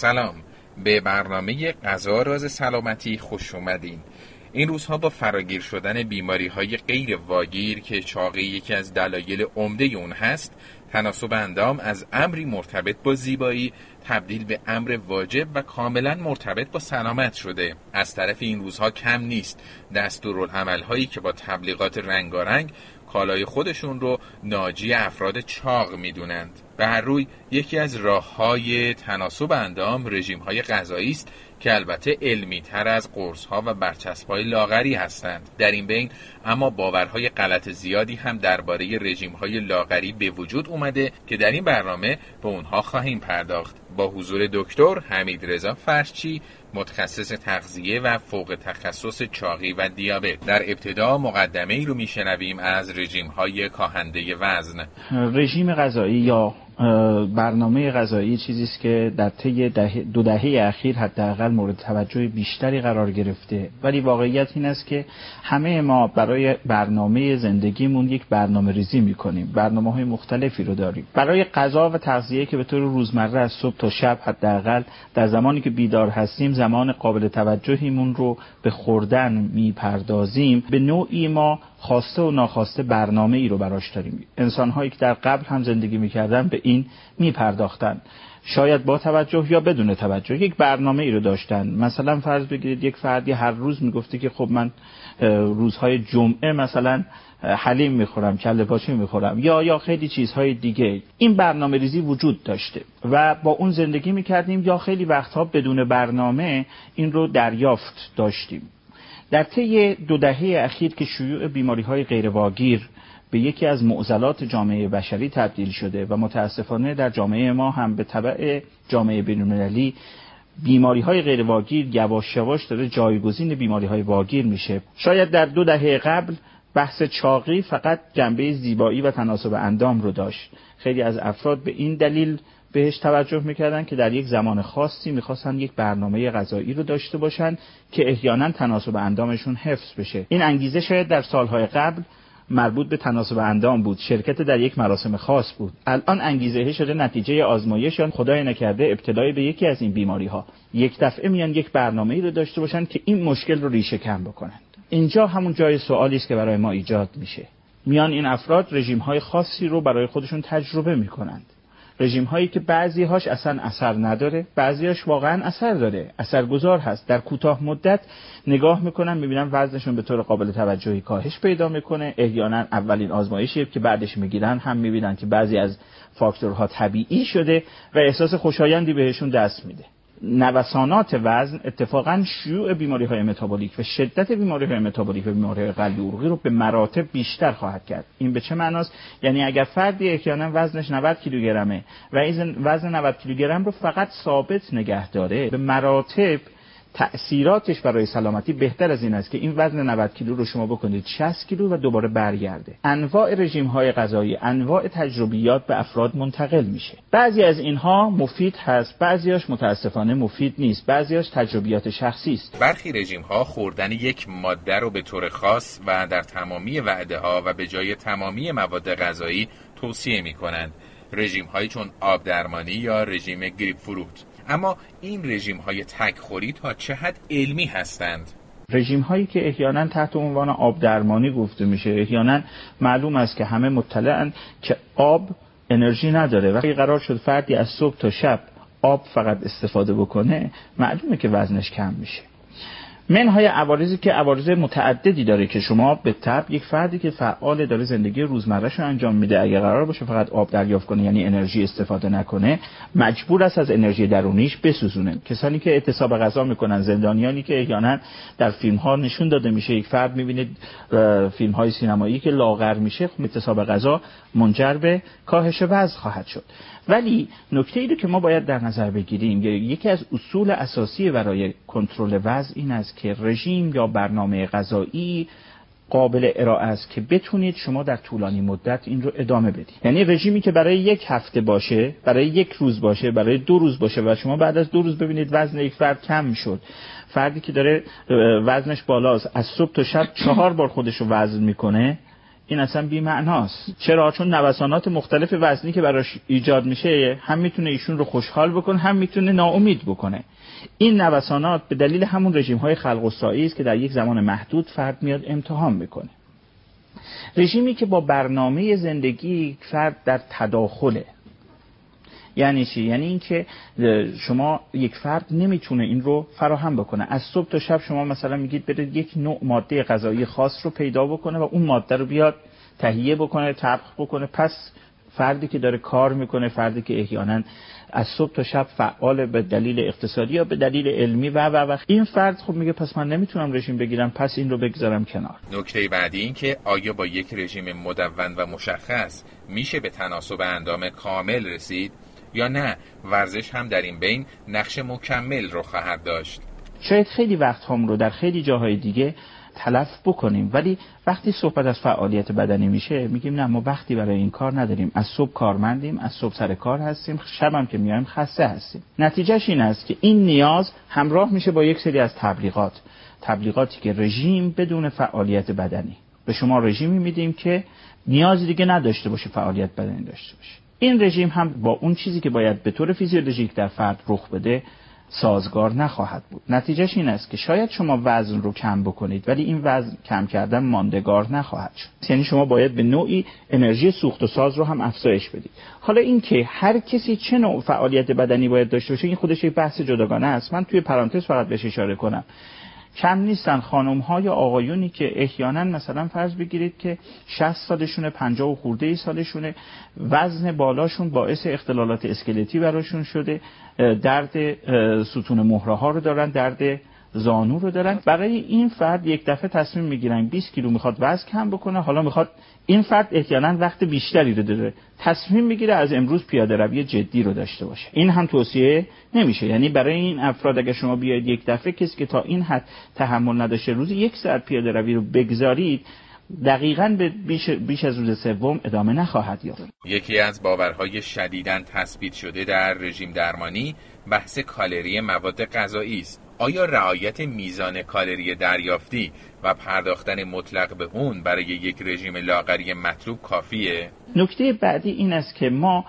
سلام. به برنامه غذا راز سلامتی خوش اومدین. این روزها با فراگیر شدن بیماری های غیر واگیر که چاقی یکی از دلایل عمده اون هست تناسب اندام از امری مرتبط با زیبایی تبدیل به امر واجب و کاملا مرتبط با سلامت شده. از طرف این روزها کم نیست. دستورالعمل هایی که با تبلیغات رنگارنگ کالای خودشون رو ناجی افراد چاق می‌دونند. به هر روی یکی از راه های تناسب اندام رژیم های غذایی است که البته علمی تر از قرص ها و برچسب های لاغری هستند. در این بین اما باورهای غلط زیادی هم درباره رژیم های لاغری به وجود اومده که در این برنامه به اونها خواهیم پرداخت. با حضور دکتر حمید رضا فرشچی متخصص تغذیه و فوق تخصص چاقی و دیابت. در ابتدا مقدمه ای رو میشنویم از رژیم های کاهنده وزن. رژیم غذایی یا برنامه غذایی چیزی است که در طی دو دهه اخیر حداقل مورد توجه بیشتری قرار گرفته. ولی واقعیت این است که همه ما برای برنامه زندگیمون یک برنامه ریزی می‌کنیم. برنامه های مختلفی رو داریم. برای غذا و تغذیه که به طور روزمره از صبح تا شب حداقل در زمانی که بیدار هستیم زمان قابل توجهیمون رو به خوردن می‌پردازیم. به نوعی ما خواسته و ناخواسته برنامه ای رو براش داریم. انسان هایی که در قبل هم زندگی می‌کردن به این میپرداختن. شاید با توجه یا بدون توجه یک برنامه ای رو داشتن. مثلا فرض بگیرید یک فردی هر روز می‌گفته که خب من روزهای جمعه مثلا حلیم می‌خورم کله پاچه می‌خورم یا یا خیلی چیزهای دیگه. این برنامه ریزی وجود داشته و با اون زندگی می‌کردیم یا خیلی وقتها بدون برنامه این رو دریافت داشتیم. در طی دو دهه اخیر که شیوع بیماری های غیرواگیر به یکی از معضلات جامعه بشری تبدیل شده و متاسفانه در جامعه ما هم به طبع جامعه بین‌المللی بیماری های غیر واگیر یواش یواش داره جایگزین بیماری های واگیر میشه. شاید در دو دهه قبل بحث چاقی فقط جنبه زیبایی و تناسب اندام رو داشت. خیلی از افراد به این دلیل بهش توجه می‌کردن که در یک زمان خاصی می‌خواستن یک برنامه غذایی رو داشته باشن که احیانا تناسب اندامشون حفظ بشه. این انگیزه شاید در سالهای قبل مربوط به تناسب اندام بود. شرکت در یک مراسم خاص بود. الان انگیزه شده نتیجه آزمایش یا خدای نکرده ابتلای به یکی از این بیماری ها یک دفعه میان یک برنامه ای رو داشته باشن که این مشکل رو ریشه کم بکنند اینجا همون جای سوالی است که برای ما ایجاد میشه. میان این افراد رژیم های خاصی رو برای خودشون تجربه می‌کنند. رژیم هایی که بعضی هاش اصلا اثر نداره بعضی هاش واقعا اثر داره اثرگذار هست. در کوتاه مدت نگاه می‌کنن می‌بینن وزنشون به طور قابل توجهی کاهش پیدا می‌کنه. احیانا اولین آزمایشی که بعدش می‌گیرن هم می‌بینن که بعضی از فاکتورها طبیعی شده و احساس خوشایندی بهشون دست میده. نوسانات وزن اتفاقا شیوع بیماری های متابولیک و شدت بیماری های متابولیک و بیماری های قلبی عروقی رو به مراتب بیشتر خواهد کرد. این به چه معناست؟ یعنی اگر فردی احیانا وزنش 90 کیلوگرمه و وزن 90 کیلوگرم رو فقط ثابت نگه داره به مراتب تأثیراتش برای سلامتی بهتر از این است که این وزن 90 کیلو رو شما بکنید 60 کیلو و دوباره برگرده. انواع رژیم های غذایی انواع تجربیات به افراد منتقل میشه. بعضی از اینها مفید هست بعضیاش متاسفانه مفید نیست بعضیاش تجربیات شخصی است. برخی رژیم ها خوردن یک ماده رو به طور خاص و در تمامی وعده ها و به جای تمامی مواد غذایی توصیه می کنند رژیم چون آب درمانی یا رژیم گریپ فروت اما این رژیم های تکخوری تا چه حد علمی هستند؟ رژیم هایی که احیانا تحت عنوان آب درمانی گفته میشه احیانا معلوم است که همه مطلعن که آب انرژی نداره. وقتی قرار شد فردی از صبح تا شب آب فقط استفاده بکنه معلومه که وزنش کم میشه. منهای عوارضی که عوارض متعددی داره که شما به طب یک فردی که فعال داره زندگی روزمرهش رو انجام میده اگر قرار باشه فقط آب دریافت کنه یعنی انرژی استفاده نکنه مجبور است از انرژی درونیش بسوزونه. کسانی که اعتصاب غذا می‌کنن زندانیانی که احیانا در فیلم ها نشون داده میشه یک فرد می‌بینید فیلم های سینمایی که لاغر میشه خب اعتصاب غذا منجر به کاهش وزن خواهد شد. ولی نکته ای رو که ما باید در نظر بگیریم یکی از اصول اساسی برای کنترل وزن این است که رژیم یا برنامه غذایی قابل ارائه است که بتونید شما در طولانی مدت این رو ادامه بدید. یعنی رژیمی که برای یک هفته باشه برای یک روز باشه برای دو روز باشه و شما بعد از دو روز ببینید وزن یک فرد کم شد. فردی که داره وزنش بالاست از صبح تا شب چهار بار خودش رو وزن می‌کنه این اصلا بی معناست چرا؟ چون نوسانات مختلف وزنی که براش ایجاد میشه هم می‌تونه ایشون رو خوشحال بکنه هم می‌تونه ناامید بکنه. این نوسانات به دلیل همون رژیم های خلق است که در یک زمان محدود فرد میاد امتحان می‌کنه. رژیمی که با برنامه زندگی فرد در تداخله. یعنی چی؟ یعنی اینکه شما یک فرد نمی‌تونه این رو فراهم بکنه. از صبح تا شب شما مثلا میگید برید یک نوع ماده غذایی خاص رو پیدا بکنه و اون ماده رو بیاد تهیه بکنه طبخ بکنه. پس فردی که داره کار می‌کنه فردی که احیانا از صبح تا شب فعال به دلیل اقتصادی یا به دلیل علمی و و و. این فرد خب میگه پس من نمی‌تونم رژیم بگیرم پس این رو بگذارم کنار. نکته بعدی این که آیا با یک رژیم مدون و مشخص میشه به تناسب اندام کامل رسید؟ یا نه ورزش هم در این بین نقش مکمل رو خواهد داشت. شاید خیلی وقت هم رو در خیلی جاهای دیگه تلف بکنیم ولی وقتی صحبت از فعالیت بدنی میشه میگیم نه ما وقتی برای این کار نداریم. از صبح کارمندیم از صبح سر کار هستیم شبم که میایم خسته هستیم. نتیجهش این است که این نیاز همراه میشه با یک سری از تبلیغات. تبلیغاتی که رژیم بدون فعالیت بدنی. به شما رژیمی میدیم که نیازی دیگه نداشته باشه فعالیت بدنی داشته باشه. این رژیم هم با اون چیزی که باید به طور فیزیولوژیک در فرد رخ بده سازگار نخواهد بود. نتیجهش این است که شاید شما وزن رو کم بکنید ولی این وزن کم کردن ماندگار نخواهد شد. یعنی شما باید به نوعی انرژی سوخت و ساز رو هم افزایش بدید. حالا اینکه هر کسی چه نوع فعالیت بدنی باید داشته باشه این خودش یک بحث جداگانه است. من توی پرانتز فقط بهش اشاره کنم. کم نیستن خانم ها یا آقایونی که احیانا مثلا فرض بگیرید که 60 سالشونه 50 و خورده ای سالشونه. وزن بالاشون باعث اختلالات اسکلتی براشون شده. درد ستون مهره ها رو دارن درد زانو رو دارن. برای این فرد یک دفعه تصمیم می‌گیرن 20 کیلو می‌خواد وزن کم بکنه حالا می‌خواد این فرد احیانا وقت بیشتری رو داره. تصمیم می‌گیره از امروز پیاده روی جدی رو داشته باشه. این هم توصیه نمیشه. یعنی برای این افراد اگر شما بیاید یک دفعه کسی که تا این حد تحمل نداشته روزی یک ساعت پیاده روی رو بگذارید دقیقا به بیش, بیش از روز سوم ادامه نخواهد یافت. یکی از باورهای شدیداً تثبیت شده در رژیم درمانی بحث کالری مواد غذایی است. آیا رعایت میزان کالری دریافتی و پرداختن مطلق به اون برای یک رژیم لاغری مطلوب کافیه؟ نکته بعدی این است که ما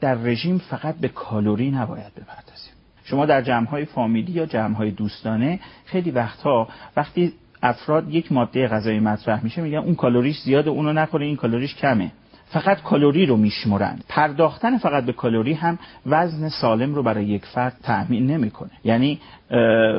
در رژیم فقط به کالری نباید بپردازیم شما در جمعهای فامیلی یا جمعهای دوستانه خیلی وقتها وقتی افراد یک ماده غذایی مطرح میشه میگن اون کالریش زیاده اونو نخوره این کالریش کمه فقط کالری رو میشمرند. پرداختن فقط به کالری هم وزن سالم رو برای یک فرد تأمین نمی‌کنه. یعنی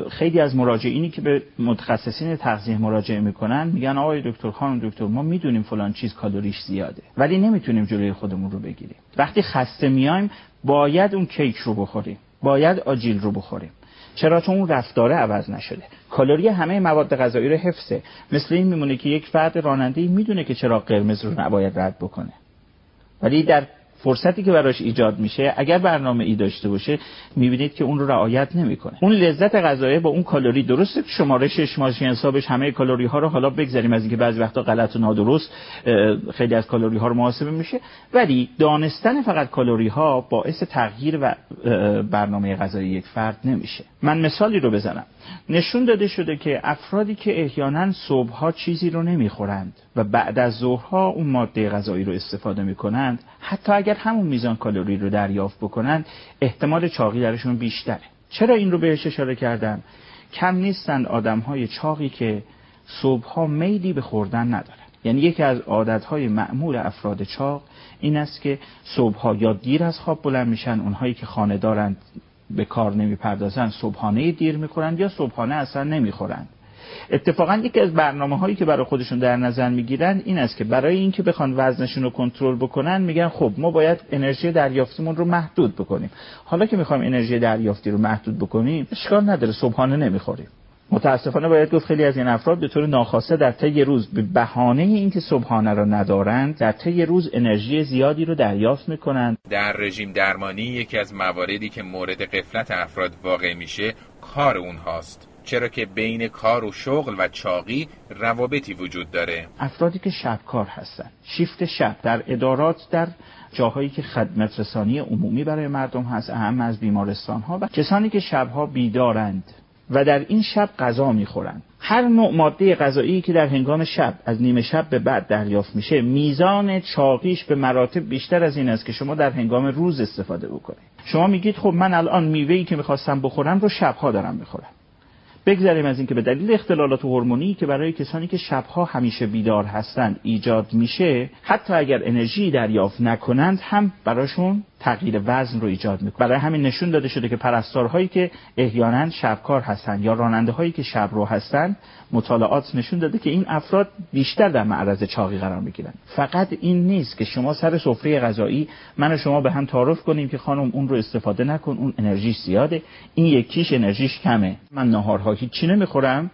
خیلی از مراجعینی که به متخصصین تغذیه مراجعه می‌کنن میگن آقای دکتر خانم دکتر ما می‌دونیم فلان چیز کالریش زیاده ولی نمی‌تونیم جلوی خودمون رو بگیریم. وقتی خسته میایم باید اون کیک رو بخوریم. باید آجیل رو بخوریم. چرا چون اون رفتاره عوض نشده؟ کالری همه مواد غذایی رو حفظه. مثل این میمونه که یک فرد راننده می‌دونه که چرا قرمز رو نباید رد بکنه. ولی در فرصتی که براش ایجاد میشه اگر برنامه ای داشته باشه می‌بینید که اون رو رعایت نمی‌کنه. اون لذت غذایی با اون کالری درسته که شمارش ماشین حسابش همه کالری ها رو حالا بگذاریم از اینکه بعضی وقتا غلط و نادرست خیلی از کالری ها رو محاسبه میشه. ولی دانستن فقط کالری ها باعث تغییر و برنامه غذایی یک فرد نمیشه. من مثالی رو بزنم. نشون داده شده که افرادی که احیانا صبحها چیزی رو نمی‌خورند و بعد از ظهرها اون ماده غذایی رو استفاده می‌کنند حتی اگر همون میزان کالری رو دریافت بکنند احتمال چاقی درشون بیشتره. چرا این رو بهش اشاره کردم؟ کم نیستند آدم های چاقی که صبحها میلی به خوردن ندارن. یعنی یکی از عادتهای معمول افراد چاق این است که صبحها یا دیر از خواب بلند میشن اونهایی که خانه دارند به کار نمی‌پردازن صبحانه دیر می‌خورند یا صبحانه اصلا نمی‌خورند اتفاقا یکی از برنامه هایی که برای خودشون در نظر می‌گیرن این است که برای اینکه بخوان وزنشون رو کنترل بکنن میگن خب ما باید انرژی دریافتیمون رو محدود بکنیم. حالا که می‌خوایم انرژی دریافتی رو محدود بکنیم اشکال نداره صبحانه نمی‌خوریم. متاسفانه باید گفت خیلی از این افراد به طور ناخواسته در طی روز به بهانه اینکه صبحانه را ندارند در طی روز انرژی زیادی رو دریافت می‌کنند. در رژیم درمانی یکی از مواردی که مورد قفلت افراد واقع میشه کار اونهاست. چرا که بین کار و شغل و چاقی روابطی وجود داره. افرادی که شبکار هستند شیفت شب در ادارات در جاهایی که خدمت رسانی عمومی برای مردم هست اهم از بیمارستان ها و کسانی که شبها بیدارند. و در این شب غذا می‌خورند هر نوع ماده غذایی که در هنگام شب از نیمه شب به بعد دریافت میشه میزان چاقیش به مراتب بیشتر از این است که شما در هنگام روز استفاده بکنید. شما میگید خب من الان میوه‌ای که می‌خواستم بخورم رو شبها دارم می‌خورم. بگذاریم از اینکه به دلیل اختلالات هورمونی که برای کسانی که شبها همیشه بیدار هستند ایجاد میشه حتی اگر انرژی دریافت نکنند هم براشون تغییر وزن رو ایجاد می‌کنه. برای همین نشون داده شده که پرستارهایی که احیانا شبکار هستند یا راننده هایی که شب رو هستند مطالعات نشون داده که این افراد بیشتر در معرض چاقی قرار می‌گیرن فقط این نیست که شما سر سفره غذایی من و شما به هم تعارف کنیم که خانم اون رو استفاده نکن اون انرژی زیاده این یکیش انرژیش کمه. من نهارها هیچی نمی‌خورم.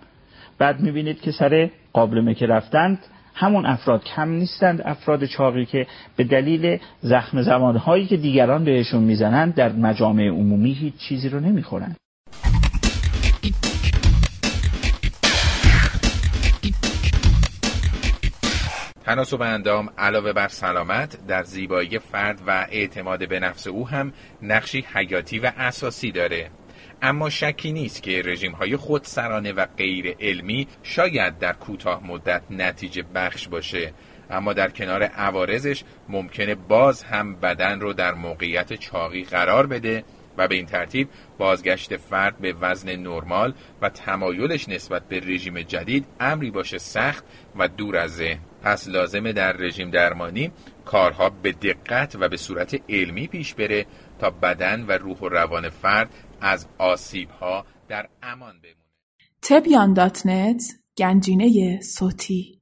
بعد می‌بینید که سر قابلمه که رفتند همون افراد کم نیستند. افراد چاقی که به دلیل زخم زمانهایی که دیگران بهشون می‌زنند در مجامع عمومی هیچ چیزی رو نمی‌خورند. تناسب اندام علاوه بر سلامت در زیبایی فرد و اعتماد به نفس او هم نقشی حیاتی و اساسی داره. اما شکی نیست که رژیم های خودسرانه و غیر علمی شاید در کوتاه مدت نتیجه بخش باشه. اما در کنار عوارضش ممکنه باز هم بدن رو در موقعیت چاقی قرار بده و به این ترتیب بازگشت فرد به وزن نرمال و تمایلش نسبت به رژیم جدید امری باشه سخت و دور از ذهن. پس لازمه در رژیم درمانی کارها به دقت و به صورت علمی پیش بره تا بدن و روح و روان فرد از آسیب ها در امان بمونه. تبیان دات نت گنجینه صوتی.